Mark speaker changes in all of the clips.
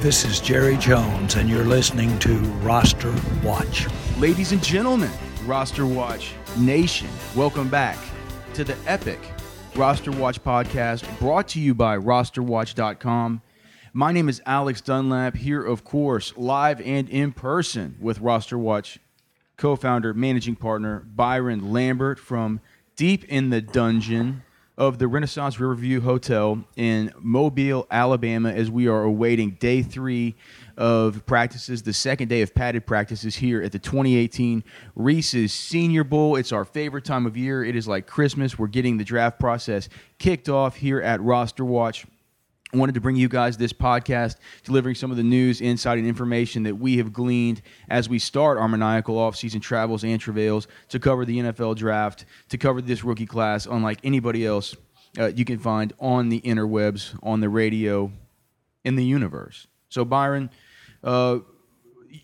Speaker 1: This is Jerry Jones, and you're listening to Roster Watch.
Speaker 2: Ladies and gentlemen, Roster Watch Nation, welcome back to the epic Roster Watch podcast brought to you by rosterwatch.com. My name is Alex Dunlap, here, of course, live and in person with Roster Watch co founder, managing partner Byron Lambert from deep in the dungeon of the Renaissance Riverview Hotel in Mobile, Alabama, as we are awaiting day three of practices, the second day of padded practices here at the 2018 Reese's Senior Bowl. It's our favorite time of year. It is like Christmas. We're getting the draft process kicked off here at Roster Watch. I wanted to bring you guys this podcast, delivering some of the news, insight, and information that we have gleaned as we start our maniacal offseason travels and travails to cover the NFL draft, to cover this rookie class, unlike anybody else uh, you can find on the interwebs, on the radio, in the universe. So, Byron, uh,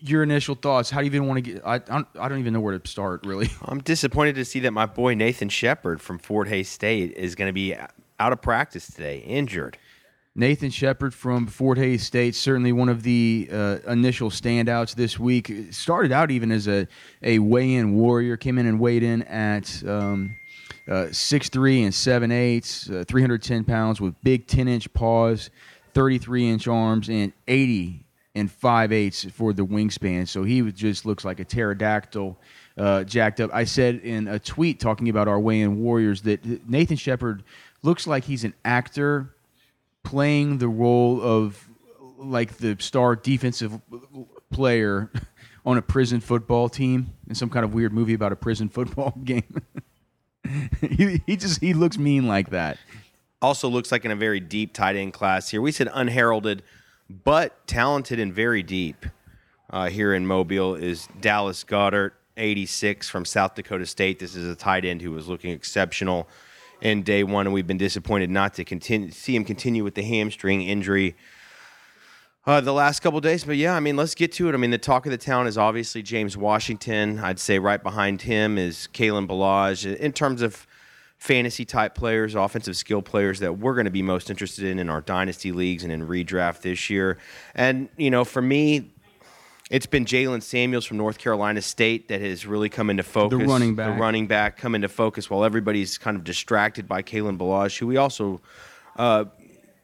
Speaker 2: your initial thoughts? How do you even want to get? I, I don't, I don't even know where to start, really.
Speaker 3: I'm disappointed to see that my boy Nathan Shepherd from Fort Hays State is going to be out of practice today, injured.
Speaker 2: Nathan Shepherd from Fort Hays State, certainly one of the uh, initial standouts this week. Started out even as a, a weigh in warrior, came in and weighed in at um, uh, 6'3 and 7 eighths, uh, 310 pounds with big 10 inch paws, 33 inch arms, and 80 and 5 eighths for the wingspan. So he just looks like a pterodactyl. Uh, jacked up. I said in a tweet talking about our weigh-in warriors that Nathan Shepherd looks like he's an actor playing the role of like the star defensive player on a prison football team in some kind of weird movie about a prison football game. he, he just he looks mean like that.
Speaker 3: Also looks like in a very deep tight end class here. We said unheralded, but talented and very deep. Uh, here in Mobile is Dallas Goedert, 86 from South Dakota State. This is a tight end who was looking exceptional in day one, and we've been disappointed not to continue see him continue with the hamstring injury uh, the last couple days. But yeah, I mean, let's get to it. I mean, the talk of the town is obviously James Washington. I'd say right behind him is Kalen Ballage. In terms of fantasy type players, offensive skill players that we're going to be most interested in in our dynasty leagues and in redraft this year. And you know, for me, it's been Jaylen Samuels from North Carolina State that has really come into focus.
Speaker 2: The running back.
Speaker 3: The running back come into focus while everybody's kind of distracted by Kalen Ballage, who we also uh,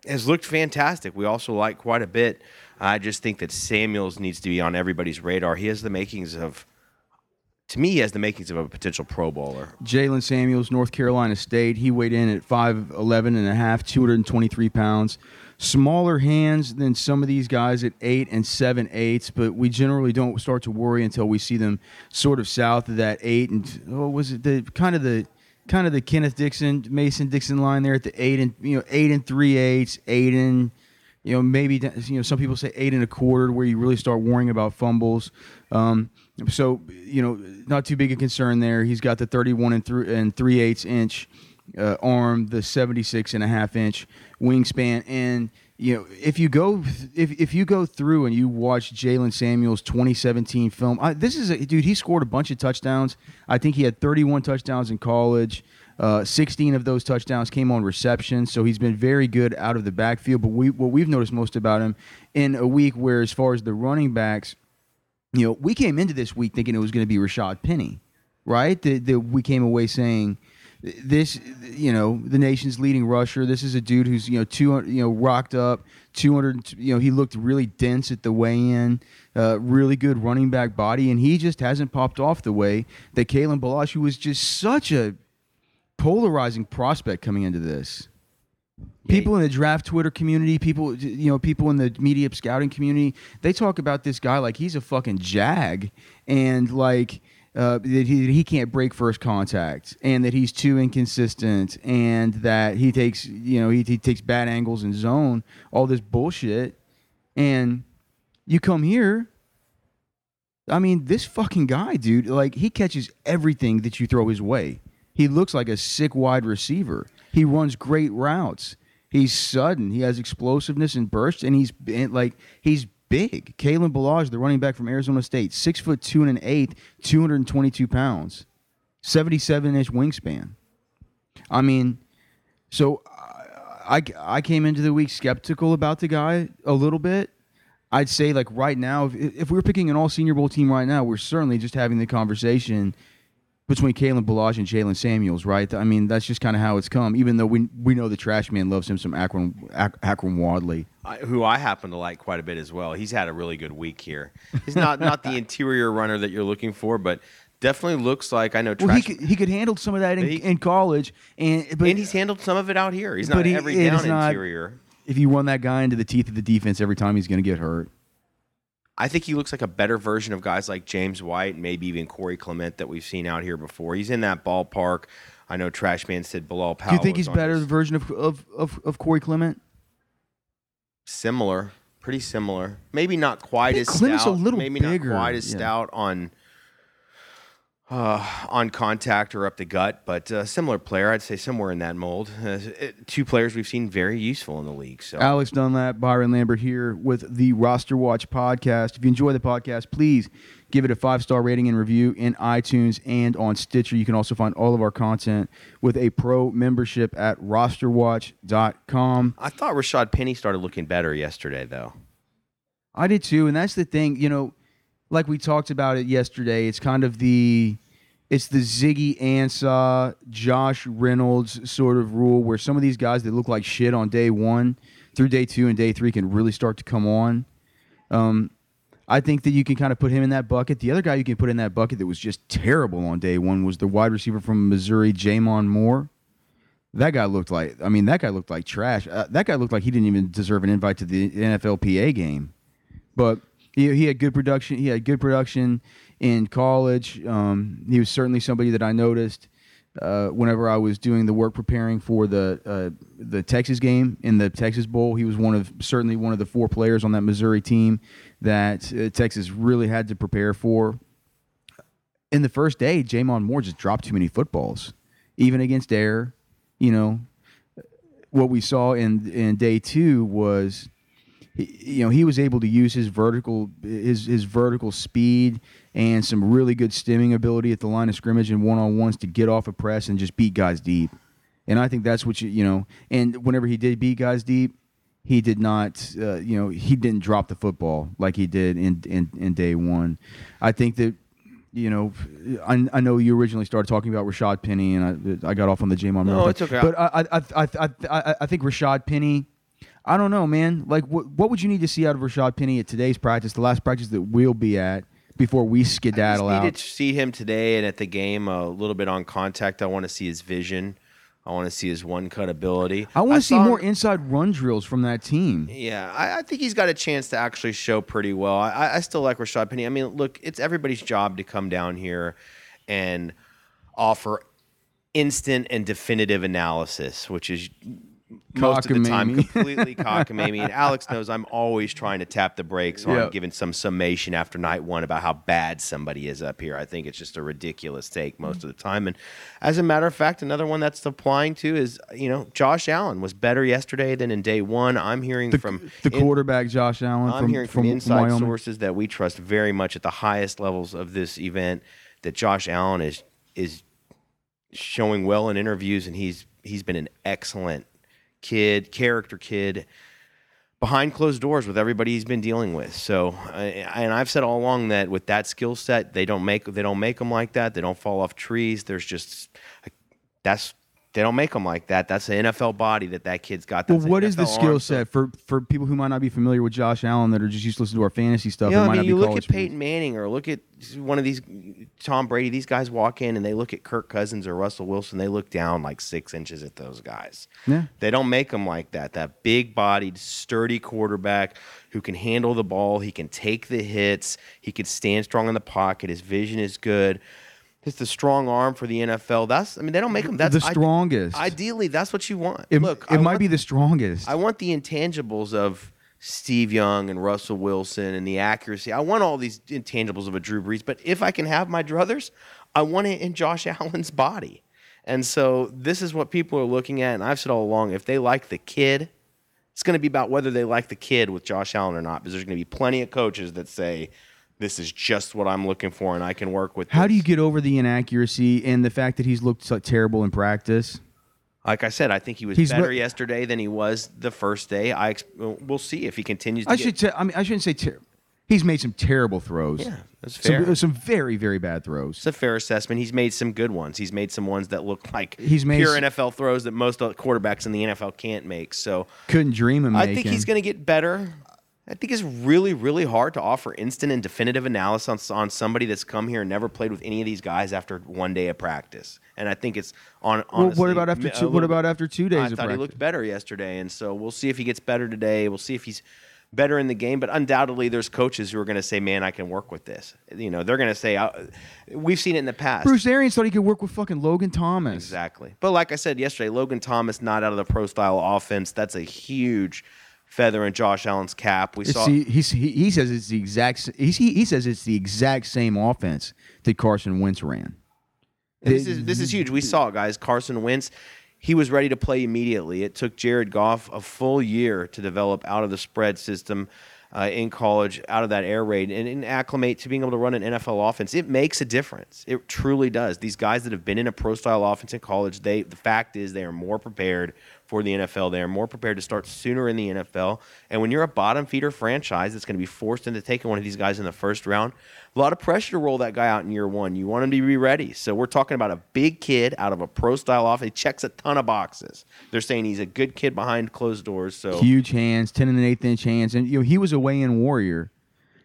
Speaker 3: has looked fantastic. We also like quite a bit. I just think that Samuels needs to be on everybody's radar. He has the makings of, to me, he has the makings of a potential Pro Bowler.
Speaker 2: Jaylen Samuels, North Carolina State. He weighed in at 5'11 and a half, 223 pounds. Smaller hands than some of these guys at eight and seven eighths, but we generally don't start to worry until we see them sort of south of that eight and what was it the kind of the kind of the Kenneth Dixon, Mason Dixon line there at the eight and you know eight and three eighths, eight and you know maybe you know some people say eight and a quarter where you really start worrying about fumbles. Um, so you know not too big a concern there. He's got the 31 and three and three eighths inch uh, arm, the 76 and a half inch wingspan, and you know, if you go if if you go through and you watch Jaylen Samuels 2017 film, I, this is a dude. He scored a bunch of touchdowns. I think he had 31 touchdowns in college. Uh, 16 of those touchdowns came on reception, so he's been very good out of the backfield. But we, what we've noticed most about him in a week where, as far as the running backs, you know, we came into this week thinking it was going to be Rashad Penny, right? That we came away saying this you know the nation's leading rusher this is a dude who's you know 200 you know rocked up 200 you know he looked really dense at the weigh in uh, really good running back body and he just hasn't popped off the way that Kalen Ballage who was just such a polarizing prospect coming into this. People in the draft Twitter community, people you know, people in the media scouting community, they talk about this guy like he's a fucking jag, and like uh, that he he can't break first contact, and that he's too inconsistent, and that he takes you know he, he takes bad angles in zone, all this bullshit, and you come here. I mean, this fucking guy, dude, like he catches everything that you throw his way. He looks like a sick wide receiver. He runs great routes. He's sudden. He has explosiveness and bursts, and he's and like he's big. Kalen Ballage, the running back from Arizona State, six foot two and an eighth, two hundred and twenty-two pounds, seventy-seven inch wingspan. I mean, so I I came into the week skeptical about the guy a little bit. I'd say like right now, if, if we were picking an all Senior Bowl team right now, we're certainly just having the conversation between Kalen Ballage and Jaylen Samuels, right? I mean, that's just kind of how it's come. Even though we we know the trash man loves him some Akrum Akrum Wadley.
Speaker 3: I, who I happen to like quite a bit as well. He's had a really good week here. He's not not the interior runner that you're looking for, but definitely looks like I know.
Speaker 2: Well, he could, he could handle some of that in,
Speaker 3: He-
Speaker 2: in college, and but
Speaker 3: and he's handled some of it out here. He's not every down
Speaker 2: not-
Speaker 3: interior.
Speaker 2: if you run that guy into the teeth of the defense every time, he's going to get hurt.
Speaker 3: I think he looks like a better version of guys like James White, and maybe even Corey Clement that we've seen out here before. He's in that ballpark. I know Trashman said Bilal Powell.
Speaker 2: Do you think he's better
Speaker 3: his-
Speaker 2: version of of of, of Corey Clement?
Speaker 3: similar, pretty similar. Maybe not quite as
Speaker 2: Clement's a little
Speaker 3: maybe
Speaker 2: bigger,
Speaker 3: not quite as
Speaker 2: yeah.
Speaker 3: stout on uh, on contact or up the gut, but uh, similar player. I'd say somewhere in that mold. Uh, two players we've seen very useful in the league. So
Speaker 2: Alex Dunlap, Byron Lambert here with the Roster Watch podcast. If you enjoy the podcast, please give it a five star rating and review in iTunes and on Stitcher. You can also find all of our content with a pro membership at rosterwatch.com.
Speaker 3: I thought Rashad Penny started looking better yesterday, though.
Speaker 2: I did too, and that's the thing. You know, like we talked about it yesterday. It's kind of the it's the Ziggy Ansah, Josh Reynolds sort of rule, where some of these guys that look like shit on day one through day two and day three can really start to come on. Um, I think that you can kind of put him in that bucket. The other guy you can put in that bucket that was just terrible on day one was the wide receiver from Missouri, J'Mon Moore. That guy looked like, I mean, that guy looked like trash. Uh, that guy looked like he didn't even deserve an invite to the NFLPA game but he, he had good production. He had good production in college. Um, he was certainly somebody that I noticed uh, whenever I was doing the work preparing for the uh, the Texas game in the Texas Bowl. He was one of certainly one of the four players on that Missouri team that uh, Texas really had to prepare for. In the first day, J'Mon Moore just dropped too many footballs, even against air. You know, what we saw in in day two was you know he was able to use his vertical his his vertical speed and some really good stemming ability at the line of scrimmage and one on ones to get off a press and just beat guys deep. And I think that's what you you know. And whenever he did beat guys deep, he did not uh, you know he didn't drop the football like he did in in, in day one. I think that. You know, I, I know you originally started talking about Rashad Penny, and I, I got off on the J'Mon.
Speaker 3: No, it's okay.
Speaker 2: But I, I, I, I, I, I think Rashad Penny. I don't know, man. Like, what what would you need to see out of Rashad Penny at today's practice, the last practice that we'll be at, before we skedaddle
Speaker 3: I
Speaker 2: out?
Speaker 3: to see him today and at the game a little bit on contact. I want to see his vision. I want to see his one cut ability.
Speaker 2: I want to see more inside run drills from that team.
Speaker 3: Yeah, I, I think he's got a chance to actually show pretty well. I, I still like Rashad Penny. I mean, look, it's everybody's job to come down here and offer instant and definitive analysis, which is most of the time completely cockamamie. And Alex knows I'm always trying to tap the brakes on
Speaker 2: Yeah.
Speaker 3: giving some summation after night one about how bad somebody is up here. I think it's just a ridiculous take most of the time. And as a matter of fact, another one that's applying to is, you know, Josh Allen was better yesterday than in day one. I'm hearing
Speaker 2: The,
Speaker 3: from
Speaker 2: the
Speaker 3: in-
Speaker 2: quarterback Josh Allen
Speaker 3: I'm
Speaker 2: from,
Speaker 3: hearing from,
Speaker 2: from
Speaker 3: inside
Speaker 2: Wyoming.
Speaker 3: sources that we trust very much at the highest levels of this event that Josh Allen is is showing well in interviews and he's he's been an excellent kid, character kid behind closed doors with everybody he's been dealing with. So, and I've said all along that with that skill set, they don't make they don't make them like that. They don't fall off trees. There's just that's They don't make them like that. That's the NFL body that that kid's got.
Speaker 2: Well,
Speaker 3: That's
Speaker 2: what
Speaker 3: an
Speaker 2: is the skill set for for people who might not be familiar with Josh Allen that are just used to listen to our fantasy stuff?
Speaker 3: You know, I
Speaker 2: might
Speaker 3: mean,
Speaker 2: not
Speaker 3: you look at Peyton Manning or look at one of these Tom Brady. These guys walk in and they look at Kirk Cousins or Russell Wilson. They look down like six inches at those guys.
Speaker 2: Yeah.
Speaker 3: They don't make them like that. That big-bodied, sturdy quarterback who can handle the ball. He can take the hits. He can stand strong in the pocket. His vision is good. It's the strong arm for the NFL. That's I mean, they don't make them. That's
Speaker 2: the strongest.
Speaker 3: ideally, that's what you want.
Speaker 2: It,
Speaker 3: Look,
Speaker 2: it
Speaker 3: I
Speaker 2: might
Speaker 3: want-
Speaker 2: be the strongest.
Speaker 3: I want the intangibles of Steve Young and Russell Wilson and the accuracy. I want all these intangibles of a Drew Brees, but if I can have my druthers, I want it in Josh Allen's body. And so this is what people are looking at. And I've said all along if they like the kid, it's going to be about whether they like the kid with Josh Allen or not, because there's going to be plenty of coaches that say, this is just what I'm looking for, and I can work with.
Speaker 2: How do you get over the inaccuracy and the fact that he's looked so terrible in practice?
Speaker 3: Like I said, I think he was
Speaker 2: He's
Speaker 3: better
Speaker 2: what-
Speaker 3: yesterday than he was the first day. I ex- we'll see if he continues. To
Speaker 2: I
Speaker 3: get-
Speaker 2: should. Te- I mean, I shouldn't say. He's made some terrible throws.
Speaker 3: Yeah, that's fair.
Speaker 2: Some, some very, very bad throws.
Speaker 3: It's a fair assessment. He's made some good ones. He's made some ones that look like
Speaker 2: He's made
Speaker 3: pure NFL throws that most uh, quarterbacks in the NFL can't make. So
Speaker 2: Couldn't dream of making.
Speaker 3: I
Speaker 2: making.
Speaker 3: think he's going to get better. I think it's really, really hard to offer instant and definitive analysis on, on somebody that's come here and never played with any of these guys after one day of practice. And I think it's on.
Speaker 2: Well, what about after two? What about after two days
Speaker 3: I
Speaker 2: of
Speaker 3: thought
Speaker 2: practice?
Speaker 3: he looked better yesterday, and so we'll see if he gets better today. We'll see if he's better in the game. But undoubtedly, there's coaches who are going to say, "Man, I can work with this." You know, they're going to say, uh, "We've seen it in the past."
Speaker 2: Bruce Arians thought he could work with fucking Logan Thomas.
Speaker 3: Exactly. But like I said yesterday, Logan Thomas not out of the pro style offense. That's a huge feather in Josh Allen's cap. We saw.
Speaker 2: he's, he, he says it's the exact. he, he says it's the exact same offense that Carson Wentz ran.
Speaker 3: this is this is huge. We saw it, guys. Carson Wentz, he was ready to play immediately. It took Jared Goff a full year to develop out of the spread system uh, in college, out of that air raid, and, and acclimate to being able to run an NFL offense. It makes a difference. It truly does. These guys that have been in a pro style offense in college, they the fact is they are more prepared for the NFL. They are more prepared to start sooner in the NFL. And when you're a bottom feeder franchise that's going to be forced into taking one of these guys in the first round, a lot of pressure to roll that guy out in year one. You want him to be ready. So we're talking about a big kid out of a pro style offense. He checks a ton of boxes. They're saying he's a good kid behind closed doors. So
Speaker 2: Huge hands, ten and an eighth inch hands, and you know he was a weigh-in warrior.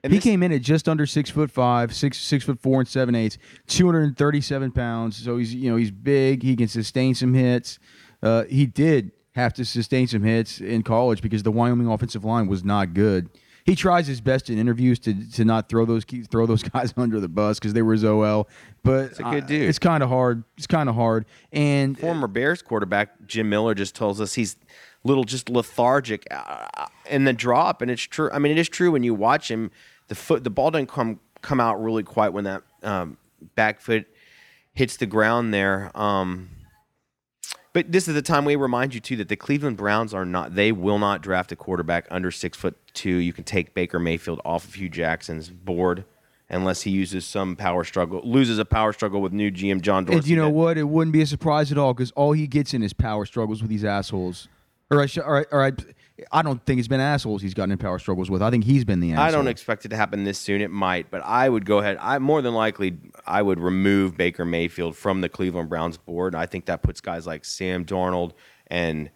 Speaker 3: And
Speaker 2: he
Speaker 3: this-
Speaker 2: came in at just under six foot five, six six foot four and seven eighths, two hundred and thirty-seven pounds. So he's you know he's big. He can sustain some hits. Uh, he did have to sustain some hits in college because the Wyoming offensive line was not good. He tries his best in interviews to, to not throw those throw those guys under the bus because they were his OL. But
Speaker 3: a good
Speaker 2: uh,
Speaker 3: dude.
Speaker 2: it's kind of hard. It's kind of hard. And
Speaker 3: former Bears quarterback Jim Miller just tells us he's a little just lethargic uh, in the drop, and it's true. I mean, it is true when you watch him. The foot, the ball doesn't come come out really quite when that um, back foot hits the ground there. Um, but this is the time we remind you too that the Cleveland Browns are not. They will not draft a quarterback under six foot two. You can take Baker Mayfield off of Hue Jackson's board. Unless he uses some power struggle, loses a power struggle with new GM John Dorsey.
Speaker 2: And you know what? It wouldn't be a surprise at all because all he gets in is power struggles with these assholes. Or I, sh- or, I, or I, I don't think it's been assholes he's gotten in power struggles with. I think he's been the asshole.
Speaker 3: I don't expect it to happen this soon. It might, but I would go ahead. I more than likely I would remove Baker Mayfield from the Cleveland Browns board. I think that puts guys like Sam Darnold and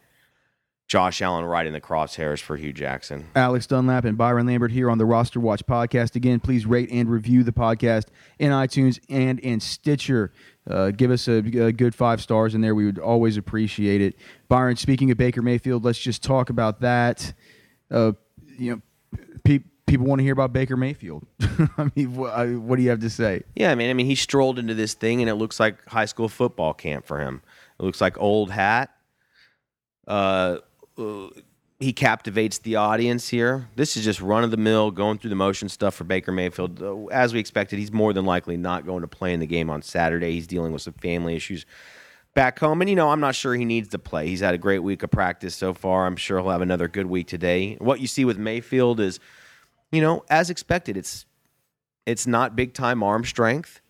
Speaker 3: Josh Allen right in the crosshairs for Hue Jackson.
Speaker 2: Alex Dunlap and Byron Lambert here on the Roster Watch podcast. Again, please rate and review the podcast in iTunes and in Stitcher. Uh, give us a, a good five stars in there. We would always appreciate it. Byron, speaking of Baker Mayfield, let's just talk about that. Uh, you know, pe- people want to hear about Baker Mayfield. I mean, what, I, what do you have to say?
Speaker 3: Yeah, I mean, I mean, he strolled into this thing and it looks like high school football camp for him. It looks like old hat. Uh, uh, he captivates the audience here. This is just run of the mill, going through the motion stuff for Baker Mayfield. Uh, As we expected, he's more than likely not going to play in the game on Saturday. He's dealing with some family issues back home. And, you know, I'm not sure he needs to play. He's had a great week of practice so far. I'm sure he'll have another good week today. What you see with Mayfield is, you know, as expected, it's it's not big time arm strength.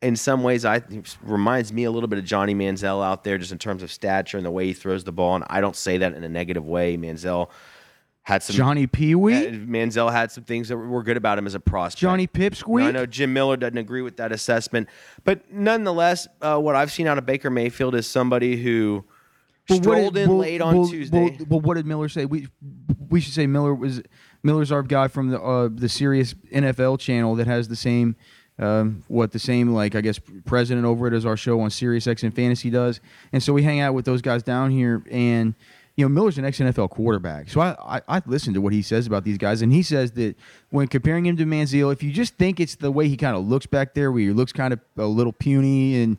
Speaker 3: In some ways, I reminds me a little bit of Johnny Manziel out there, just in terms of stature and the way he throws the ball. And I don't say that in a negative way. Manziel had some
Speaker 2: Johnny Pee Wee,
Speaker 3: uh, Manziel had some things that were good about him as a prospect.
Speaker 2: Johnny Pipsqueak.
Speaker 3: I know Jim Miller doesn't agree with that assessment, but nonetheless, uh, what I've seen out of Baker Mayfield is somebody who
Speaker 2: Well,
Speaker 3: strolled
Speaker 2: did-
Speaker 3: in
Speaker 2: well,
Speaker 3: late on
Speaker 2: well,
Speaker 3: Tuesday.
Speaker 2: Well, well, what did Miller say? We we should say Miller was Miller's our guy from the uh, the Sirius NFL channel that has the same um, what the same like I guess president over it as our show on Sirius XM Fantasy does, and so we hang out with those guys down here and. You know Miller's an ex NFL quarterback, so I, I I listened to what he says about these guys, and he says that when comparing him to Manziel, if you just think it's the way he kind of looks back there, where he looks kind of a little puny and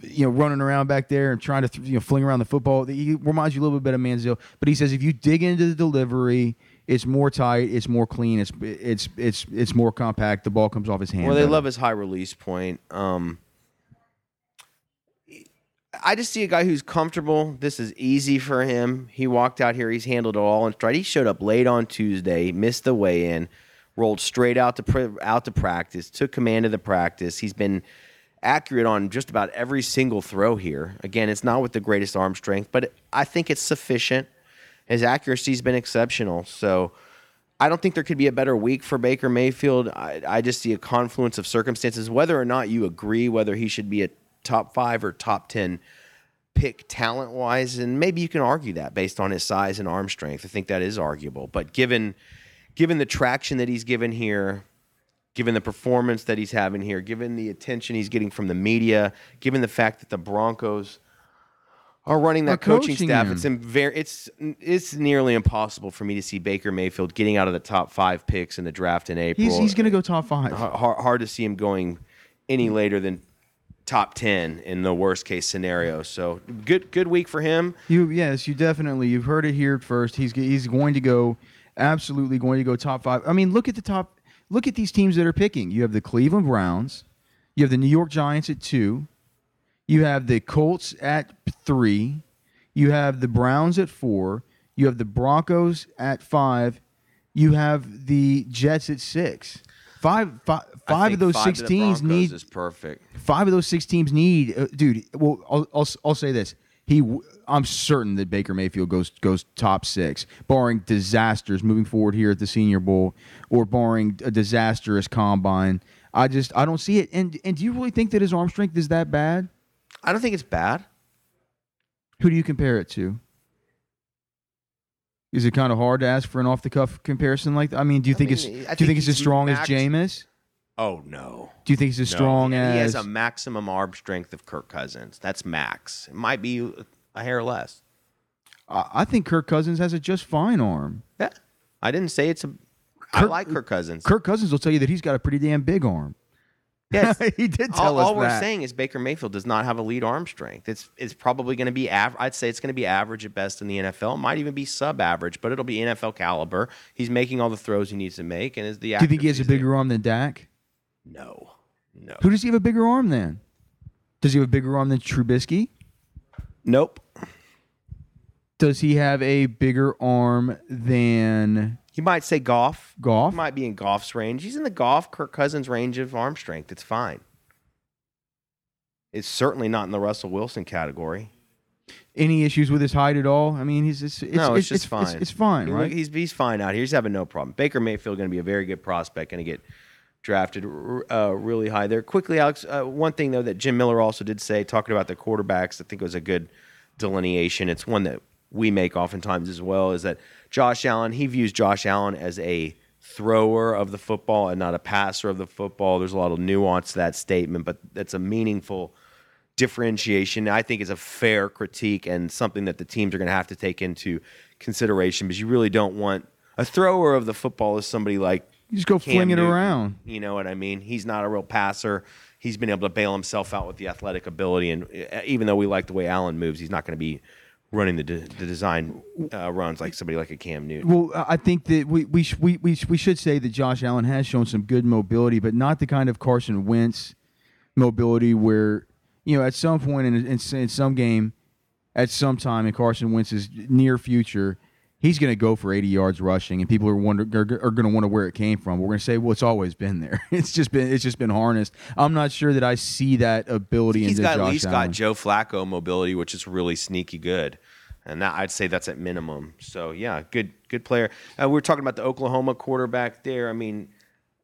Speaker 2: you know running around back there and trying to you know fling around the football, he reminds you a little bit of Manziel. But he says if you dig into the delivery, it's more tight, it's more clean, it's it's it's it's more compact. The ball comes off his hand.
Speaker 3: Well, they
Speaker 2: better.
Speaker 3: love his high release point. Um, I just see a guy who's comfortable. This is easy for him. He walked out here. He's handled it all in stride. He showed up late on Tuesday, missed the weigh in, rolled straight out to pr- out to practice, took command of the practice. He's been accurate on just about every single throw here. Again, it's not with the greatest arm strength, but I think it's sufficient. His accuracy's been exceptional. So I don't think there could be a better week for Baker Mayfield. I, I just see a confluence of circumstances. Whether or not you agree whether he should be a top five or top 10 pick talent wise, and maybe you can argue that based on his size and arm strength. I think that is arguable. But given given the traction that he's given here, given the performance that he's having here, given the attention he's getting from the media, given the fact that the Broncos are running that coaching,
Speaker 2: coaching
Speaker 3: staff,
Speaker 2: him.
Speaker 3: it's in very it's it's nearly impossible for me to see Baker Mayfield getting out of the top five picks in the draft in April.
Speaker 2: He's he's going to go top five.
Speaker 3: hard, hard to see him going any later than top 10 in the worst case scenario. So good good week for him.
Speaker 2: You yes, you definitely. You've heard it here first. He's he's going to go absolutely going to go top five. I mean, look at the top. Look at these teams that are picking. You have the Cleveland Browns. You have the New York Giants at two. You have the Colts at three. You have the Browns at four. You have the Broncos at five. You have the Jets at six. Five, five,
Speaker 3: think
Speaker 2: of those
Speaker 3: five
Speaker 2: six teams need
Speaker 3: is perfect.
Speaker 2: five of those six teams need, uh, dude. Well, I'll, I'll I'll say this. He, I'm certain that Baker Mayfield goes goes top six, barring disasters moving forward here at the Senior Bowl, or barring a disastrous combine. I just I don't see it. And and do you really think that his arm strength is that bad?
Speaker 3: I don't think it's bad.
Speaker 2: Who do you compare it to? Is it kind of hard to ask for an off the cuff comparison like that? I mean, do you
Speaker 3: I
Speaker 2: think
Speaker 3: mean,
Speaker 2: it's
Speaker 3: I
Speaker 2: do you
Speaker 3: think
Speaker 2: think it's as strong
Speaker 3: max-
Speaker 2: as Jameis?
Speaker 3: Oh no.
Speaker 2: Do you think it's as
Speaker 3: No.
Speaker 2: strong
Speaker 3: he
Speaker 2: as he
Speaker 3: has a maximum arm strength of Kirk Cousins. That's max. It might be a hair less.
Speaker 2: I I think Kirk Cousins has a just fine arm.
Speaker 3: Yeah. I didn't say it's a I
Speaker 2: Kirk-
Speaker 3: like Kirk Cousins.
Speaker 2: Kirk Cousins will tell you that he's got a pretty damn big arm.
Speaker 3: Yes.
Speaker 2: he did
Speaker 3: all,
Speaker 2: tell us that.
Speaker 3: all we're
Speaker 2: that.
Speaker 3: saying is Baker Mayfield does not have elite arm strength. It's it's probably going to be average. I'd say it's going to be average at best in the NFL. It might even be sub-average, but it'll be NFL caliber. He's making all the throws he needs to make, and is the
Speaker 2: Do you think he has a
Speaker 3: accuracy's there.
Speaker 2: bigger arm than Dak?
Speaker 3: No, no,
Speaker 2: Who does he have a bigger arm than? Does he have a bigger arm than Trubisky?
Speaker 3: nope.
Speaker 2: Does he have a bigger arm than
Speaker 3: You might say golf.
Speaker 2: Goff?
Speaker 3: He might be in Goff's range. He's in the Goff Kirk Cousins range of arm strength. It's fine. It's certainly not in the Russell Wilson category.
Speaker 2: Any issues with his height at all? I mean, he's it's, it's
Speaker 3: no, it's,
Speaker 2: it's,
Speaker 3: just fine.
Speaker 2: It's, it's fine,
Speaker 3: He-
Speaker 2: right?
Speaker 3: He's he's fine out here. He's having no problem. Baker Mayfield going to be a very good prospect, going to get drafted uh, really high there. Quickly, Alex. Uh, one thing though that Jim Miller also did say, talking about the quarterbacks, I think it was a good delineation. It's one that we make oftentimes as well. Is that Josh Allen? He views Josh Allen as a thrower of the football and not a passer of the football. There's a lot of nuance to that statement, but that's a meaningful differentiation. I think is a fair critique and something that the teams are going to have to take into consideration because you really don't want a thrower of the football is somebody like
Speaker 2: You just go
Speaker 3: Cam
Speaker 2: fling it
Speaker 3: Newton.
Speaker 2: around.
Speaker 3: You know what I mean? He's not a real passer. He's been able to bail himself out with the athletic ability, and even though we like the way Allen moves, he's not going to be running the, de- the design uh, runs like somebody like a Cam Newton.
Speaker 2: Well, I think that we we, sh- we we we should say that Josh Allen has shown some good mobility, but not the kind of Carson Wentz mobility where you know at some point in, in, in some game, at some time in Carson Wentz's near future, he's going to go for 80 yards rushing, and people are wonder are, are going to wonder where it came from. We're going to say, well, it's always been there. It's just been it's just been harnessed. I'm not sure that I see that ability
Speaker 3: He's
Speaker 2: in
Speaker 3: got
Speaker 2: Josh
Speaker 3: at least
Speaker 2: Allen.
Speaker 3: got Joe Flacco mobility, which is really sneaky good. and that I'd say that's at minimum. So yeah, good good player. Uh, we are talking about the Oklahoma quarterback there. I mean,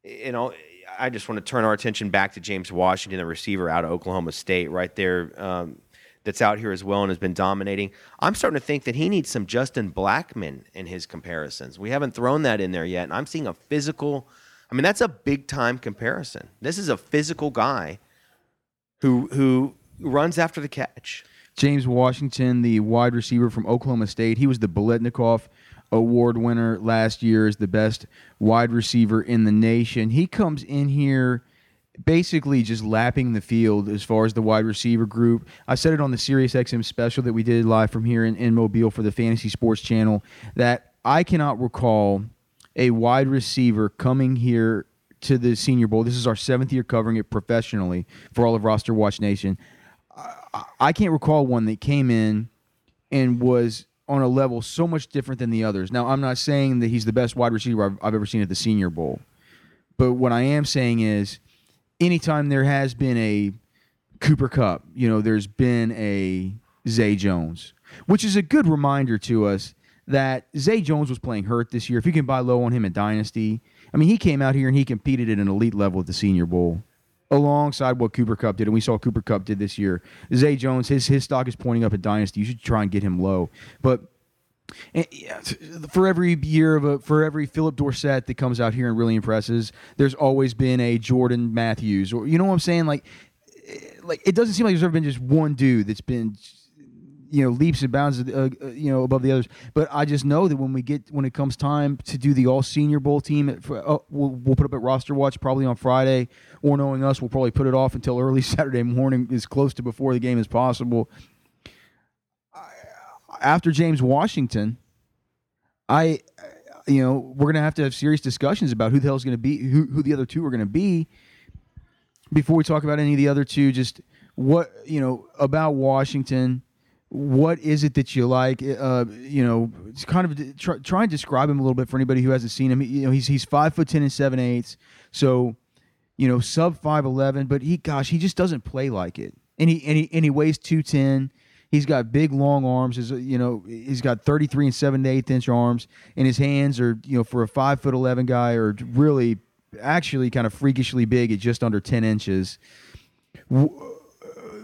Speaker 3: you know, I just want to turn our attention back to James Washington, the receiver out of Oklahoma State, right there. Um, that's out here as well and has been dominating. I'm starting to think that he needs some Justin Blackmon in his comparisons. We haven't thrown that in there yet, and I'm seeing a physical. I mean, that's a big time comparison. This is a physical guy who who runs after the catch.
Speaker 2: James Washington, the wide receiver from Oklahoma State, he was the Biletnikoff Award winner last year as the best wide receiver in the nation. He comes in here basically just lapping the field as far as the wide receiver group. I said it on the SiriusXM special that we did live from here in, in Mobile for the Fantasy Sports Channel that I cannot recall a wide receiver coming here to the Senior Bowl. This is our seventh year covering it professionally for all of Roster Watch Nation. I, I can't recall one that came in and was on a level so much different than the others. Now, I'm not saying that he's the best wide receiver I've, I've ever seen at the Senior Bowl, but what I am saying is anytime there has been a Cooper Kupp, you know, there's been a Zay Jones, which is a good reminder to us that Zay Jones was playing hurt this year. If you can buy low on him in Dynasty, I mean, he came out here and he competed at an elite level at the Senior Bowl alongside what Cooper Kupp did, and we saw Cooper Kupp did this year. Zay Jones, his his stock is pointing up at Dynasty. You should try and get him low, but. For every year of a, for every Phillip Dorsett that comes out here and really impresses, there's always been a Jordan Matthews, or you know what I'm saying? Like, like it doesn't seem like there's ever been just one dude that's been you know leaps and bounds uh, uh, you know above the others. But i just know that when we get when it comes time to do the all senior bowl team at, uh, we'll, we'll put up at roster watch probably on friday. Or knowing us we'll probably put it off until early saturday morning as close to before the game as possible after james washington i you know we're to have to have serious discussions about who the hell is to be who, who the other two are to be before we talk about any of the other two just what you know about washington what is it that you like? Uh, you know, it's kind of try, try, and describe him a little bit for anybody who hasn't seen him. You know, he's he's five foot ten and seven eighths, so you know sub five eleven. But he, gosh, he just doesn't play like it, and he and he and he weighs two ten. He's got big long arms. His, you know, he's got thirty three and seven eighth inch arms, and his hands are you know for a five foot eleven guy are really actually kind of freakishly big at just under ten inches uh,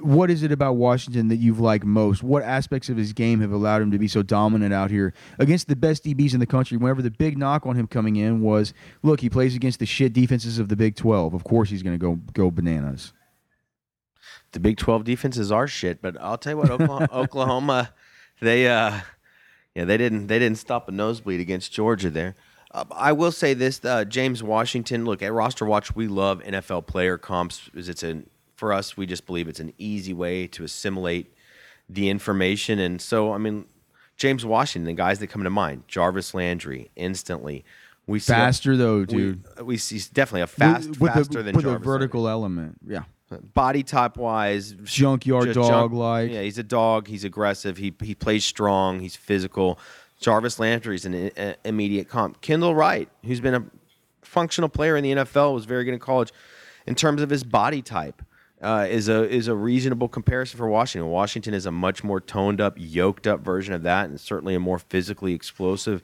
Speaker 2: what is it about Washington that you've liked most? What aspects of his game have allowed him to be so dominant out here against the best DBs in the country? Whenever the big knock on him coming in was, look, he plays against the shit defenses of the Big Twelve. Of course, he's going to go go bananas.
Speaker 3: The Big Twelve defenses are shit, but I'll tell you what, Oklahoma, Oklahoma they uh, yeah, they didn't they didn't stop a nosebleed against Georgia there. Uh, I will say this: uh, James Washington. Look at roster watch. We love NFL player comps because it's an for us, we just believe it's an easy way to assimilate the information. And so, I mean, James Washington, the guys that come to mind, Jarvis Landry, instantly.
Speaker 2: We faster
Speaker 3: a,
Speaker 2: though, dude.
Speaker 3: We, we, see definitely a fast, with, with faster
Speaker 2: the,
Speaker 3: than
Speaker 2: with
Speaker 3: Jarvis.
Speaker 2: a vertical
Speaker 3: Landry.
Speaker 2: element, yeah.
Speaker 3: Body type wise,
Speaker 2: junkyard dog like.
Speaker 3: Yeah, he's a dog. He's aggressive. He he plays strong. He's physical. Jarvis Landry's an uh, immediate comp. Kendall Wright, who's been a functional player in the NFL, was very good in college in terms of his body type uh, is a is a reasonable comparison for Washington. Washington is a much more toned up, yoked up version of that, and certainly a more physically explosive,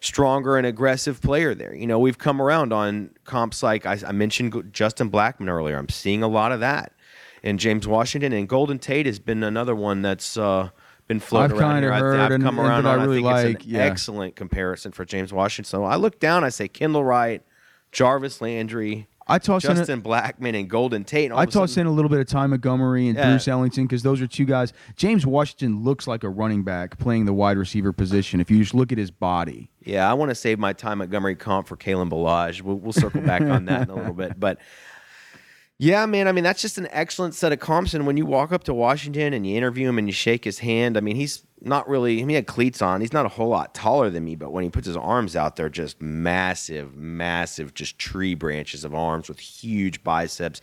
Speaker 3: stronger and aggressive player there. You know, we've come around on comps like I, I mentioned Justin Blackmon earlier. I'm seeing a lot of that, and James Washington and Golden Tate has been another one that's. Uh, been floating
Speaker 2: I've
Speaker 3: around here.
Speaker 2: Heard
Speaker 3: I've come
Speaker 2: and,
Speaker 3: around
Speaker 2: and
Speaker 3: on.
Speaker 2: I, really
Speaker 3: I think
Speaker 2: like,
Speaker 3: it's an
Speaker 2: yeah.
Speaker 3: excellent comparison for James Washington. So I look down, I say Kendall Wright, Jarvis Landry,
Speaker 2: I toss
Speaker 3: Justin
Speaker 2: in a,
Speaker 3: Blackmon and Golden Tate.
Speaker 2: I toss
Speaker 3: sudden,
Speaker 2: in a little bit of Ty Montgomery and
Speaker 3: Yeah.
Speaker 2: Bruce Ellington because those are two guys. James Washington looks like a running back playing the wide receiver position. If you just look at his body,
Speaker 3: Yeah, I want to save my Ty Montgomery comp for Kalen Ballage. We'll, we'll circle back on that in a little bit. But yeah, man, I mean, that's just an excellent set of comps. And when you walk up to Washington and you interview him and you shake his hand, I mean, he's not really, I mean, he had cleats on. He's not a whole lot taller than me, but when he puts his arms out, they're just massive, massive, just tree branches of arms with huge biceps.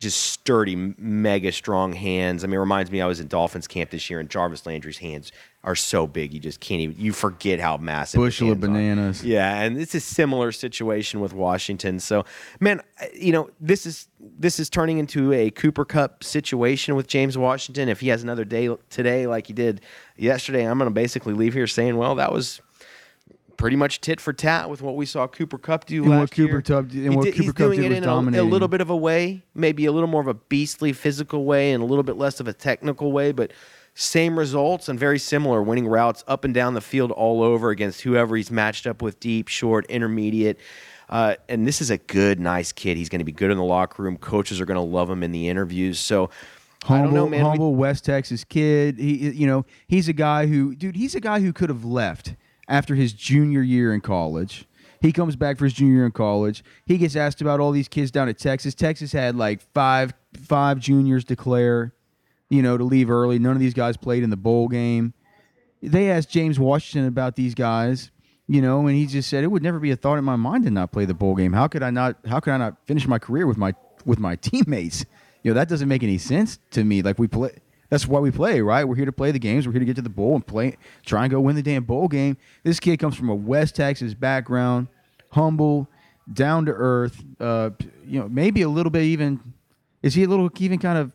Speaker 3: just sturdy, mega strong hands. I mean, it reminds me I was in Dolphins camp this year, and Jarvis Landry's hands are so big you just can't even. You forget how massive.
Speaker 2: Bushel of
Speaker 3: hands are.
Speaker 2: bananas.
Speaker 3: Yeah, and it's a similar situation with Washington. So, man, you know this is this is turning into a Cooper Kupp situation with James Washington. If he has another day today like he did yesterday, I'm going to basically leave here saying, well, that was pretty much tit for tat with what we saw Cooper Kupp do
Speaker 2: And what Cooper
Speaker 3: year.
Speaker 2: Kupp did- and what
Speaker 3: did-
Speaker 2: Cooper Kupp
Speaker 3: doing
Speaker 2: did
Speaker 3: it
Speaker 2: was
Speaker 3: in a, a little bit of a way, maybe a little more of a beastly physical way and a little bit less of a technical way, but same results and very similar, winning routes up and down the field all over against whoever he's matched up with, deep, short, intermediate. Uh, and this is a good, nice kid. He's going to be good in the locker room. Coaches are going to love him in the interviews. So I
Speaker 2: humble,
Speaker 3: don't know, man.
Speaker 2: Humble West Texas kid. He, you know, he's a guy who, dude, he's a guy who could have left after his junior year in college. He comes back for his junior year in college. He gets asked about all these kids down at Texas. Texas had like five five juniors declare, you know, to leave early. None of these guys played in the bowl game. They asked James Washington about these guys, you know, and he just said it would never be a thought in my mind to not play the bowl game. How could I not? How could I not finish my career with my with my teammates? You know, that doesn't make any sense to me. Like we play. That's why we play, right? We're here to play the games. We're here to get to the bowl and play, try and go win the damn bowl game. This kid comes from a West Texas background, humble, down to earth. Uh, you know, maybe a little bit even. Is he a little even kind of?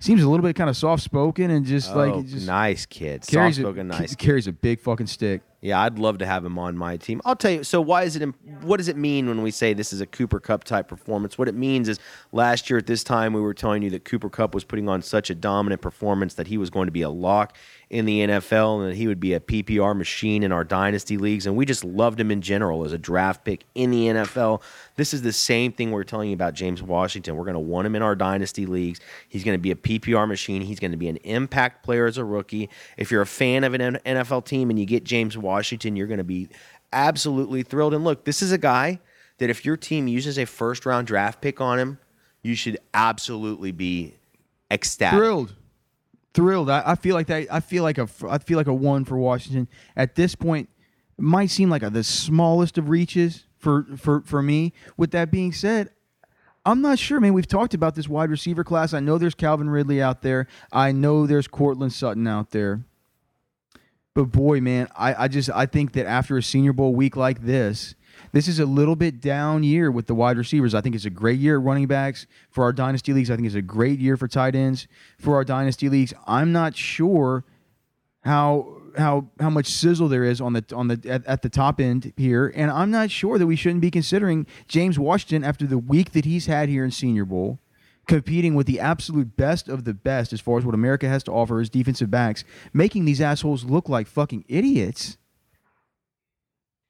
Speaker 2: Seems a little bit kind of soft spoken and just
Speaker 3: oh,
Speaker 2: like just
Speaker 3: nice kid. Soft-spoken, nice
Speaker 2: ca- carries a big fucking stick.
Speaker 3: Yeah, I'd love to have him on my team. I'll tell you. So, why is it? What does it mean when we say this is a Cooper Kupp type performance? What it means is, last year at this time, we were telling you that Cooper Kupp was putting on such a dominant performance that he was going to be a lock in the NFL and that he would be a PPR machine in our dynasty leagues. And we just loved him in general as a draft pick in the NFL. This is the same thing we're telling you about James Washington. We're going to want him in our dynasty leagues. He's going to be a PPR machine. He's going to be an impact player as a rookie. If you're a fan of an NFL team and you get James Washington, you're going to be absolutely thrilled. And look, this is a guy that if your team uses a first round draft pick on him, you should absolutely be ecstatic.
Speaker 2: Thrilled, thrilled. I, I feel like that. I feel like a. I feel like a one for Washington at this point. It might seem like a, the smallest of reaches for for for me. With that being said, I'm not sure, man. We've talked about this wide receiver class. I know there's Calvin Ridley out there. I know there's Courtland Sutton out there. But boy, man, I, I just I think that after a Senior Bowl week like this, this is a little bit down year with the wide receivers. I think it's a great year at running backs for our dynasty leagues. I think it's a great year for tight ends for our dynasty leagues. I'm not sure how how how much sizzle there is on the on the at, at the top end here, and I'm not sure that we shouldn't be considering James Washington after the week that he's had here in Senior Bowl, competing with the absolute best of the best as far as what America has to offer as defensive backs, making these assholes look like fucking idiots.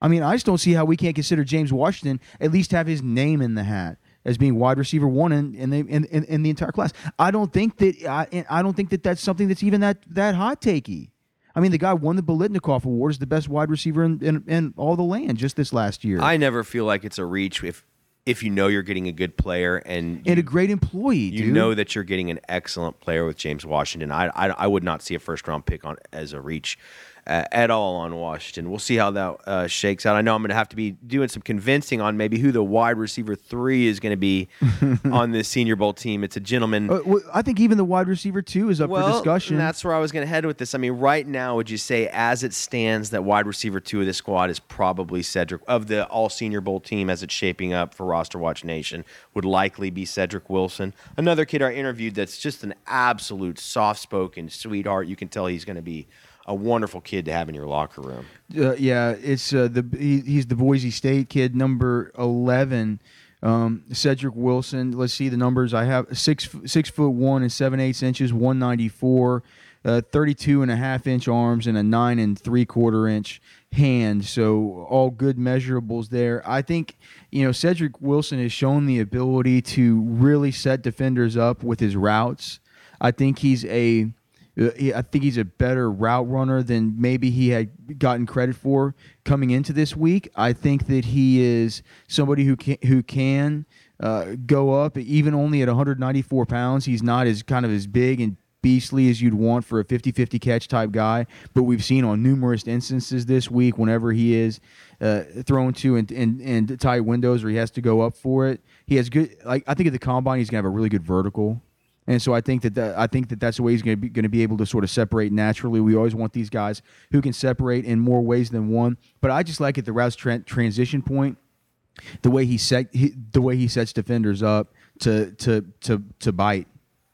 Speaker 2: I mean, I just don't see how we can't consider James Washington at least have his name in the hat as being wide receiver one in in the, in, in, in the entire class. I don't think that I, I don't think that that's something that's even that that hot takey. I mean, the guy won the Biletnikoff Award as the best wide receiver in, in, in all the land just this last year,
Speaker 3: I never feel like it's a reach if if you know you're getting a good player and
Speaker 2: and a great employee.
Speaker 3: you
Speaker 2: dude.
Speaker 3: know that you're getting an excellent player with James Washington. I, I, I would not see a first round pick on as a reach at all on Washington. We'll see how that uh, shakes out. I know I'm going to have to be doing some convincing on maybe who the wide receiver three is going to be on this Senior Bowl team. It's a gentleman.
Speaker 2: Uh, well, I think even the wide receiver two is up for discussion.
Speaker 3: and that's where I was going to head with this. I mean, right now, would you say, as it stands, that wide receiver two of this squad is probably Cedric of the All Senior Bowl team as it's shaping up for Roster Watch Nation? Would likely be Cedric Wilson, another kid I interviewed that's just an absolute soft-spoken sweetheart. You can tell he's going to be a wonderful kid to have in your locker room.
Speaker 2: Uh, yeah, it's uh, the he, he's the Boise State kid, number eleven, um, Cedric Wilson. Let's see the numbers. I have six six foot one and seven eighths inches, one ninety four, uh, 32 and a half inch arms, and a nine and three quarter inch hand. So all good measurables there. I think you know Cedric Wilson has shown the ability to really set defenders up with his routes. I think he's a I think he's a better route runner than maybe he had gotten credit for coming into this week. I think that he is somebody who can who can uh, go up even only at 194 pounds. He's not as kind of as big and beastly as you'd want for a 50-50 catch type guy, but we've seen on numerous instances this week whenever he is uh, thrown to in, in, in tight windows or he has to go up for it, he has good. Like I think at the combine, he's gonna have a really good vertical. And so I think that, that I think that that's the way he's going to be going to be able to sort of separate naturally. We always want these guys who can separate in more ways than one. But I just like at the route tra- transition point, the way he set he, the way he sets defenders up to to to to bite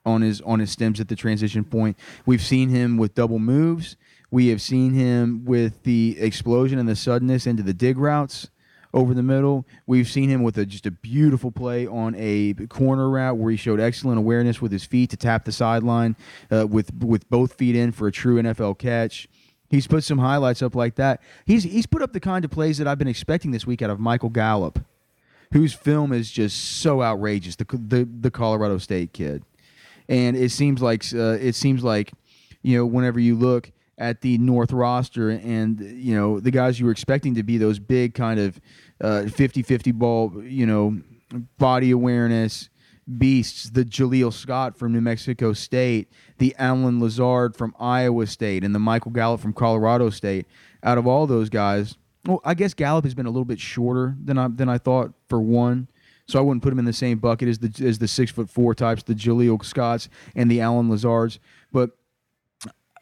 Speaker 2: on his on his stems at the transition point. We've seen him with double moves. We have seen him with the explosion and the suddenness into the dig routes over the middle. We've seen him with a, just a beautiful play on a corner route where he showed excellent awareness with his feet to tap the sideline uh, with with both feet in for a true NFL catch. He's put some highlights up like that. He's he's put up the kind of plays that I've been expecting this week out of Michael Gallup, whose film is just so outrageous. The the, the Colorado State kid, and it seems like uh, it seems like you know whenever you look at the North roster and you know the guys you were expecting to be those big kind of uh, 50-50 ball, you know, body awareness beasts, the Jaleel Scott from New Mexico State, the Allen Lazard from Iowa State, and the Michael Gallup from Colorado State. Out of all those guys, well, I guess Gallup has been a little bit shorter than I than I thought for one. So I wouldn't put him in the same bucket as the as the six foot four types, the Jaleel Scotts and the Allen Lazards.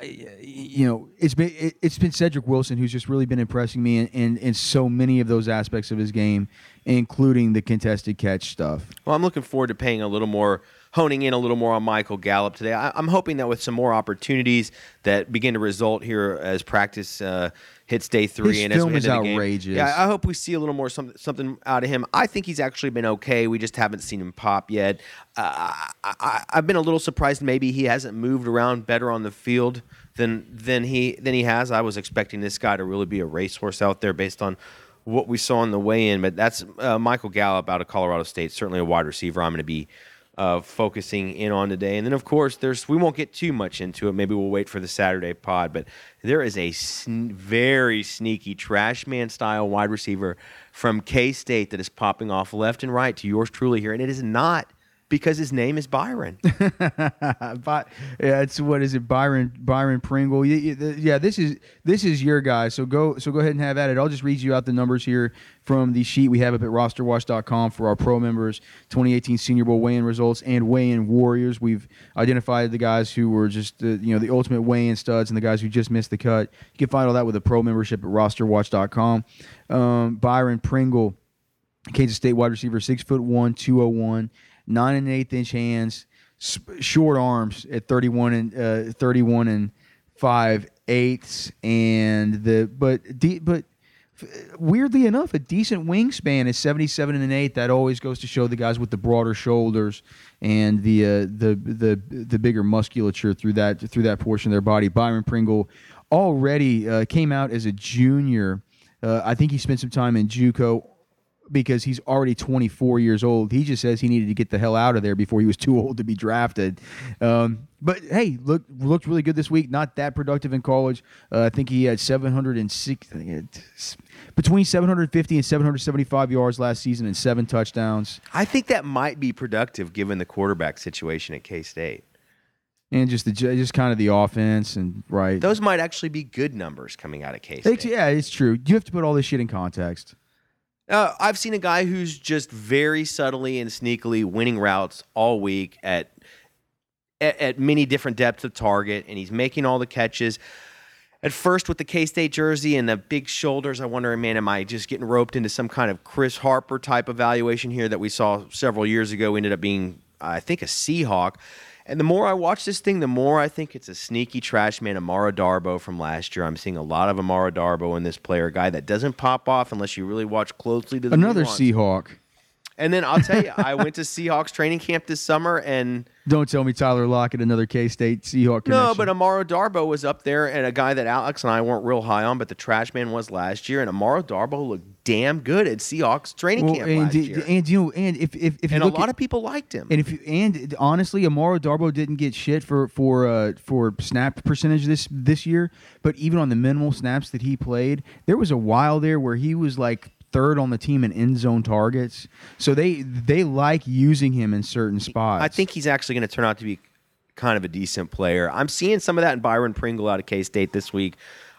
Speaker 2: You know, it's been it, has been Cedric Wilson who's just really been impressing me in, in, in so many of those aspects of his game, including the contested catch stuff.
Speaker 3: Well, I'm looking forward to paying a little more, honing in a little more on Michael Gallup today. I, am hoping that with some more opportunities that begin to result here as practice uh, hits day three
Speaker 2: his
Speaker 3: and
Speaker 2: film
Speaker 3: as
Speaker 2: is outrageous.
Speaker 3: Game, yeah, I hope we see a little more something something out of him. I think he's actually been okay. We just haven't seen him pop yet. Uh, I, have been a little surprised maybe he hasn't moved around better on the field than than he than he has. I was expecting this guy to really be a racehorse out there based on what we saw on the way in. But that's uh, Michael Gallup out of Colorado State, certainly a wide receiver. I'm going to be uh, focusing in on today. And then, of course, there's we won't get too much into it. Maybe we'll wait for the Saturday pod. But there is a sn- very sneaky trash man style wide receiver from K State that is popping off left and right to yours truly here, and it is not because his name is Byron.
Speaker 2: but yeah, it's what is it, Byron Byron Pringle? Yeah, this is this is your guy. So go so go ahead and have at it. I'll just read you out the numbers here from the sheet we have up at rosterwatch.com for our pro members, 2018 Senior Bowl weigh-in results and weigh-in warriors. We've identified the guys who were just the, you know the ultimate weigh-in studs and the guys who just missed the cut. You can find all that with a pro membership at rosterwatch.com. Um, Byron Pringle, Kansas State wide receiver, six foot one, 201 nine and eighth inch hands, short arms at 31 and uh, 31 and five eighths, and the but de- but weirdly enough, a decent wingspan is 77 and an eighth. That always goes to show the guys with the broader shoulders and the uh, the the the bigger musculature through that through that portion of their body. Byron Pringle already uh, came out as a junior. Uh, I think he spent some time in JUCO because he's already 24 years old. He just says he needed to get the hell out of there before he was too old to be drafted. Um, but hey, look looked really good this week. Not that productive in college. Uh, I think he had 706 between 750 and 775 yards last season and seven touchdowns.
Speaker 3: I think that might be productive given the quarterback situation at K State.
Speaker 2: And just the just kind of the offense and right.
Speaker 3: Those might actually be good numbers coming out of K State.
Speaker 2: Yeah, it's true. You have to put all this shit in context.
Speaker 3: Uh, I've seen a guy who's just very subtly and sneakily winning routes all week at, at, at many different depths of target, and he's making all the catches. At first, with the K State jersey and the big shoulders, I wonder, man, am I just getting roped into some kind of Chris Harper type evaluation here that we saw several years ago? Ended up being, I think, a Seahawk. And the more I watch this thing, the more I think it's a sneaky trash man, Amara Darboh from last year. I'm seeing a lot of Amara Darboh in this player, a guy that doesn't pop off unless you really watch closely to the
Speaker 2: Another
Speaker 3: nuance.
Speaker 2: Seahawk.
Speaker 3: And then I'll tell you, I went to Seahawks training camp this summer, and
Speaker 2: don't tell me Tyler Lockett, another K State Seahawk. Connection.
Speaker 3: No, but Amara Darboh was up there, and a guy that Alex and I weren't real high on, but the trash man was last year, and Amara Darboh looked damn good at Seahawks training well, camp
Speaker 2: and,
Speaker 3: last year.
Speaker 2: And you know, and if if, if
Speaker 3: and a lot
Speaker 2: at,
Speaker 3: of people liked him,
Speaker 2: and if you, and honestly, Amara Darboh didn't get shit for for uh, for snap percentage this this year, but even on the minimal snaps that he played, there was a while there where he was like third on the team in end zone targets. So they they like using him in certain spots.
Speaker 3: I think he's actually going to turn out to be kind of a decent player. I'm seeing some of that in Byron Pringle out of K State this week.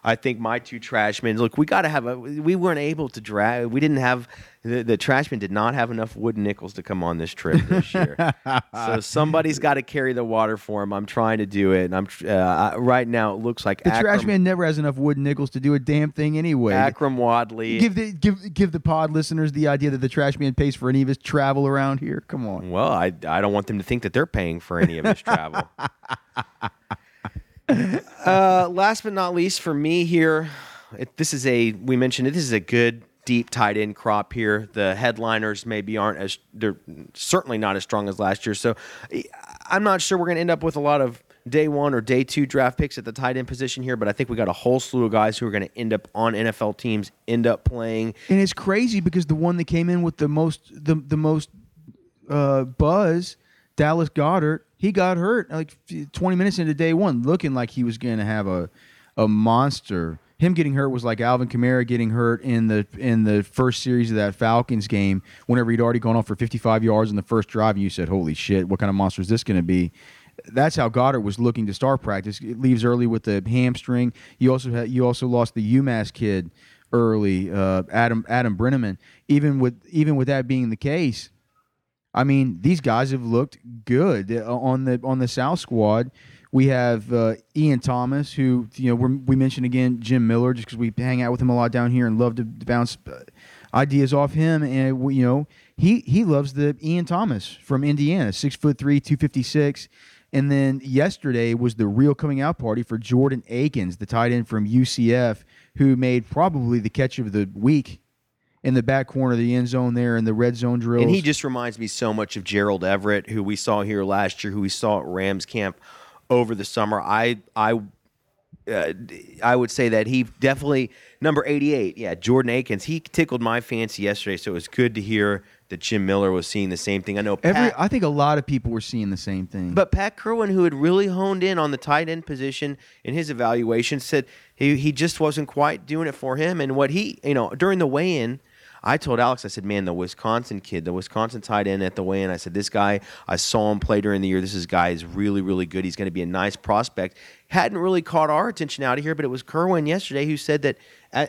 Speaker 3: I think my two trashmen. Look, we got to have a. We weren't able to drag. We didn't have the, the trashmen did not have enough wood nickels to come on this trip this year. so somebody's got to carry the water for him. I'm trying to do it, and I'm uh, right now. It looks like
Speaker 2: the
Speaker 3: Akrum,
Speaker 2: trash man never has enough wood nickels to do a damn thing anyway.
Speaker 3: Akrum Wadley.
Speaker 2: Give the give give the pod listeners the idea that the trash man pays for any of his travel around here. Come on.
Speaker 3: Well, I I don't want them to think that they're paying for any of his travel. uh, last but not least, for me here, it, this is a we mentioned it. This is a good deep tight end crop here. The headliners maybe aren't as they're certainly not as strong as last year. So I'm not sure we're going to end up with a lot of day one or day two draft picks at the tight end position here, but I think we got a whole slew of guys who are going to end up on NFL teams, end up playing.
Speaker 2: And it's crazy because the one that came in with the most the the most uh, buzz, Dallas Goedert, he got hurt like 20 minutes into day one, looking like he was going to have a a monster. Him getting hurt was like Alvin Kamara getting hurt in the in the first series of that Falcons game. Whenever he'd already gone off for 55 yards in the first drive, and you said, "Holy shit, what kind of monster is this going to be?" That's how Goedert was looking to start practice. It leaves early with the hamstring. You also had you also lost the UMass kid early, uh, Adam Adam Brenneman. Even with even with that being the case, I mean, these guys have looked good uh, on the on the South squad. We have uh, Ian Thomas, who you know we mentioned again Jim Miller, just because we hang out with him a lot down here and love to bounce uh, ideas off him. And you know he he loves the Ian Thomas from Indiana, six foot three, two fifty six. And then yesterday was the real coming out party for Jordan Akins, the tight end from UCF, who made probably the catch of the week in the back corner of the end zone there in the red zone drills.
Speaker 3: And he just reminds me so much of Gerald Everett, who we saw here last year, who we saw at Rams camp over the summer. I I uh, I would say that he definitely number 88. Yeah, Jordan Akins. He tickled my fancy yesterday, so it was good to hear that Jim Miller was seeing the same thing. I know
Speaker 2: Every, I think a lot of people were seeing the same thing.
Speaker 3: but Pat Kirwan, who had really honed in on the tight end position in his evaluation, said he he just wasn't quite doing it for him. And what he, you know, during the weigh-in, I told Alex, I said, man, the Wisconsin kid, the Wisconsin tight end at the weigh-in, I said, this guy, I saw him play during the year. This is guy is really, really good. He's going to be a nice prospect. Hadn't really caught our attention out of here, but it was Kirwan yesterday who said that, uh,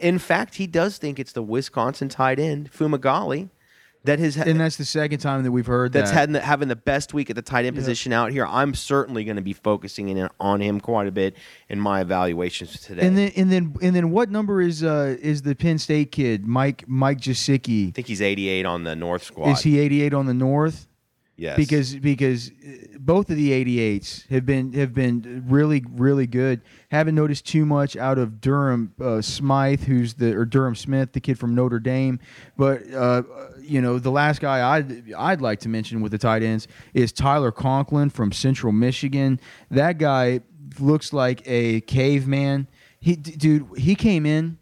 Speaker 3: in fact, he does think it's the Wisconsin tight end, Fumagalli, that has
Speaker 2: and that's the second time that we've heard
Speaker 3: that's
Speaker 2: that.
Speaker 3: having the, having the best week at the tight end position out here. I'm certainly going to be focusing in on him quite a bit in my evaluations today.
Speaker 2: and then and then and then what number is uh is the Penn State kid Mike Mike Gesicki?
Speaker 3: I think he's 88 on the North squad.
Speaker 2: Is he 88 on the North?
Speaker 3: Yes.
Speaker 2: Because because uh, both of the 88s have been have been really really good. Haven't noticed too much out of Durham uh, Smythe, who's the or Durham Smith, the kid from Notre Dame. But uh, you know the last guy I'd I'd like to mention with the tight ends is Tyler Conklin from Central Michigan. That guy looks like a caveman. He d- dude, he came in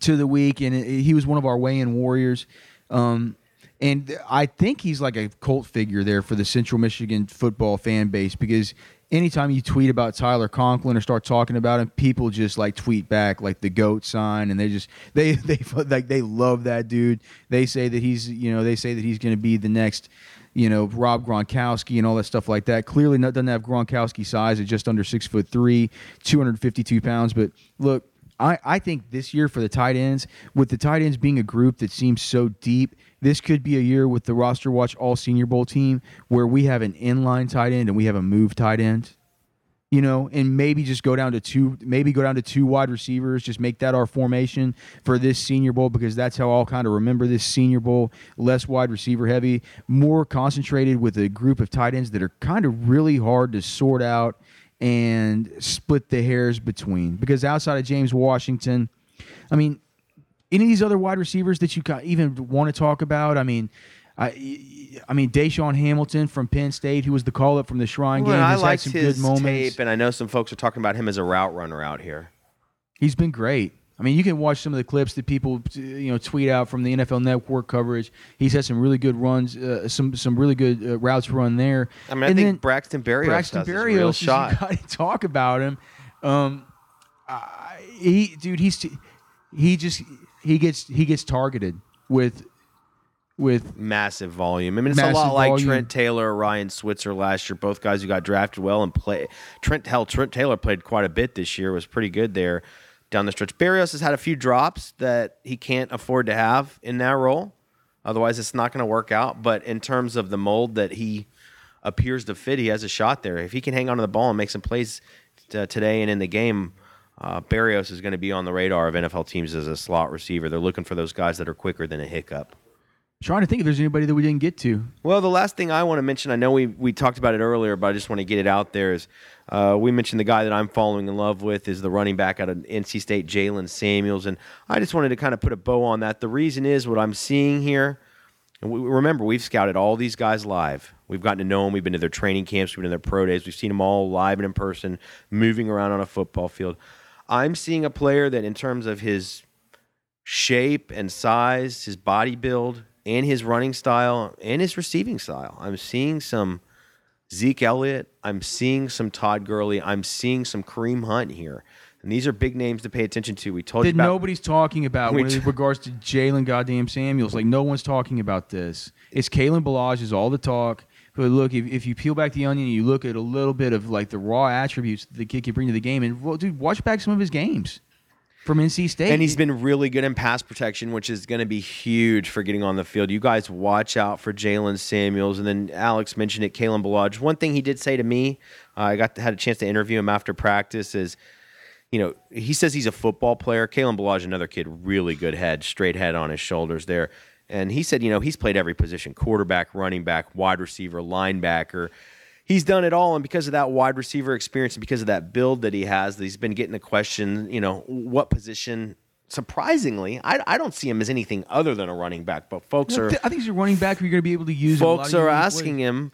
Speaker 2: to the week and it- he was one of our weigh-in warriors. Um, and I think he's like a cult figure there for the Central Michigan football fan base because anytime you tweet about Tyler Conklin or start talking about him, people just like tweet back like the goat sign, and they just they they like they love that dude. They say that he's you know they say that he's going to be the next you know Rob Gronkowski and all that stuff like that. Clearly, not, doesn't have Gronkowski size at just under six foot three, two hundred fifty two pounds. But look, I, I think this year for the tight ends, with the tight ends being a group that seems so deep, this could be a year with the roster watch all Senior Bowl team where we have an inline tight end and we have a move tight end. You know, and maybe just go down to two, maybe go down to two wide receivers, just make that our formation for this Senior Bowl because that's how I'll kind of remember this Senior Bowl. Less wide receiver heavy, more concentrated with a group of tight ends that are kind of really hard to sort out and split the hairs between. Because outside of James Washington, I mean, any of these other wide receivers that you even want to talk about? I mean, I, I mean, DaeSean Hamilton from Penn State, who was the call up from the Shrine
Speaker 3: Well,
Speaker 2: game,
Speaker 3: I
Speaker 2: had
Speaker 3: liked
Speaker 2: some
Speaker 3: his
Speaker 2: good moments.
Speaker 3: tape, and I know some folks are talking about him as a route runner out here.
Speaker 2: He's been great. I mean, you can watch some of the clips that people you know tweet out from the NFL Network coverage. He's had some really good runs, uh, some some really good uh, routes run there.
Speaker 3: I mean, I
Speaker 2: And
Speaker 3: think Braxton Berrios
Speaker 2: Braxton Berrios
Speaker 3: real shot.
Speaker 2: You got to talk about him. Um, I- he, dude, he's he just he gets he gets targeted with with
Speaker 3: massive volume. I mean, it's a lot like
Speaker 2: volume.
Speaker 3: Trent Taylor, or Ryan Switzer last year. Both guys who got drafted well and play. Trent hell, Trent Taylor played quite a bit this year. Was pretty good there down the stretch. Berrios has had a few drops that he can't afford to have in that role. Otherwise, it's not going to work out. But in terms of the mold that he appears to fit, he has a shot there. If he can hang on to the ball and make some plays t- today and in the game. Uh, Berrios is going to be on the radar of NFL teams as a slot receiver. They're looking for those guys that are quicker than a hiccup.
Speaker 2: trying to think if there's anybody that we didn't get to.
Speaker 3: Well, the last thing I want to mention, I know we, we talked about it earlier, but I just want to get it out there is uh, we mentioned the guy that I'm falling in love with is the running back out of NC State, Jaylen Samuels. And I just wanted to kind of put a bow on that. The reason is what I'm seeing here. And we, remember, we've scouted all these guys live. We've gotten to know them. We've been to their training camps. We've been to their pro days. We've seen them all live and in person, moving around on a football field. I'm seeing a player that, in terms of his shape and size, his body build, and his running style and his receiving style. I'm seeing some Zeke Elliott. I'm seeing some Todd Gurley. I'm seeing some Kareem Hunt here. And these are big names to pay attention to. We told you
Speaker 2: That
Speaker 3: about
Speaker 2: nobody's talking about
Speaker 3: t-
Speaker 2: in regards to Jaylen goddamn Samuels. Like no one's talking about this. It's Kalen Ballage is all the talk. But look, if, if you peel back the onion you look at a little bit of like the raw attributes the kid can bring to the game, and well, dude, watch back some of his games from NC State.
Speaker 3: And he's been really good in pass protection, which is going to be huge for getting on the field. You guys watch out for Jaylen Samuels. And then Alex mentioned it, Kalen Ballage. One thing he did say to me, uh, I got had a chance to interview him after practice, is you know, he says he's a football player. Kalen Ballage, another kid, really good head, straight head on his shoulders there. And he said, you know, he's played every position quarterback, running back, wide receiver, linebacker. He's done it all. And because of that wide receiver experience and because of that build that he has, that he's been getting the question, you know, what position. Surprisingly, I, I don't see him as anything other than a running back, but folks are, I
Speaker 2: think he's a running back you're going to be able to use. in a lot
Speaker 3: folks are asking
Speaker 2: ways.
Speaker 3: him,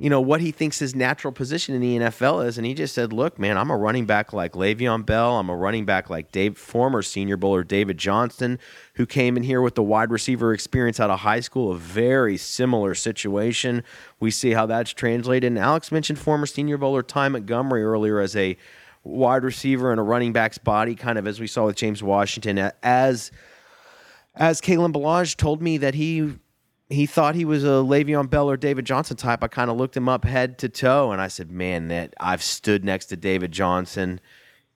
Speaker 3: you know, what he thinks his natural position in the NFL is, and he just said, "Look, man, I'm a running back like Le'Veon Bell. I'm a running back like Dave, former Senior Bowler David Johnson, who came in here with the wide receiver experience out of high school. A very similar situation. We see how that's translated. And Alex mentioned former Senior Bowler Ty Montgomery earlier as a wide receiver and a running back's body, kind of as we saw with James Washington, as as Kalen Ballage told me that he he thought he was a Le'Veon Bell or David Johnson type. I kind of looked him up head to toe, and I said, "Man, that I've stood next to David Johnson.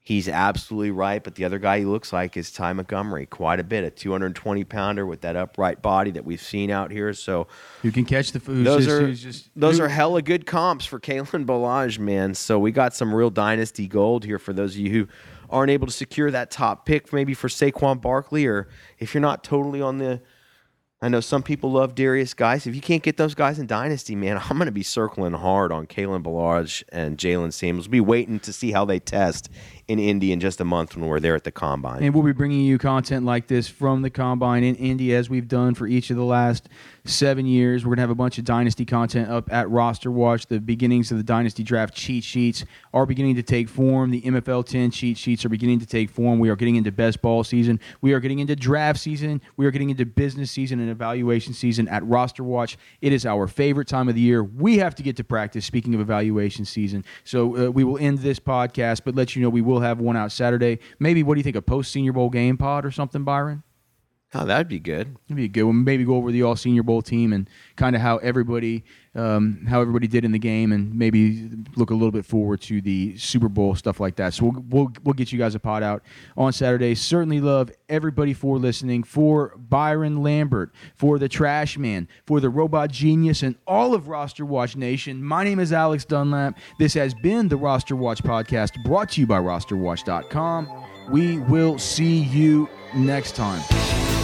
Speaker 3: He's absolutely right." But the other guy he looks like is Ty Montgomery, quite a bit, a 220 pounder with that upright body that we've seen out here. So
Speaker 2: you can catch the food?
Speaker 3: those
Speaker 2: just,
Speaker 3: are
Speaker 2: just,
Speaker 3: those
Speaker 2: who-
Speaker 3: are hella good comps for Kalen Ballage, man. So we got some real dynasty gold here for those of you who aren't able to secure that top pick, maybe for Saquon Barkley, or if you're not totally on the. I know some people love Derrius Guice. If you can't get those guys in dynasty, man, I'm going to be circling hard on Kalen Ballage and Jaylen Samuels. Be waiting to see how they test in Indy in just a month when we're there at the combine.
Speaker 2: And we'll be bringing you content like this from the combine in Indy as we've done for each of the last seven years. We're going to have a bunch of dynasty content up at Roster Watch. The beginnings of the dynasty draft cheat sheets are beginning to take form. The MFL 10 cheat sheets are beginning to take form. We are getting into best ball season. We are getting into draft season. We are getting into business season and evaluation season at Roster Watch. It is our favorite time of the year. We have to get to practice, speaking of evaluation season. So uh, we will end this podcast, but let you know we will have one out Saturday. Maybe, what do you think, a post Senior Bowl game pod or something, Byron?
Speaker 3: Oh, that'd be good.
Speaker 2: It'd be good one. Maybe go over the All Senior Bowl team and kind of how everybody, um, how everybody did in the game, and maybe look a little bit forward to the Super Bowl stuff like that. So we'll we'll, we'll get you guys a pod out on Saturday. Certainly love everybody for listening. For Byron Lambert, for the Trash Man, for the Robot Genius, and all of Roster Watch Nation. My name is Alex Dunlap. This has been the Roster Watch podcast, brought to you by RosterWatch.com. We will see you next time.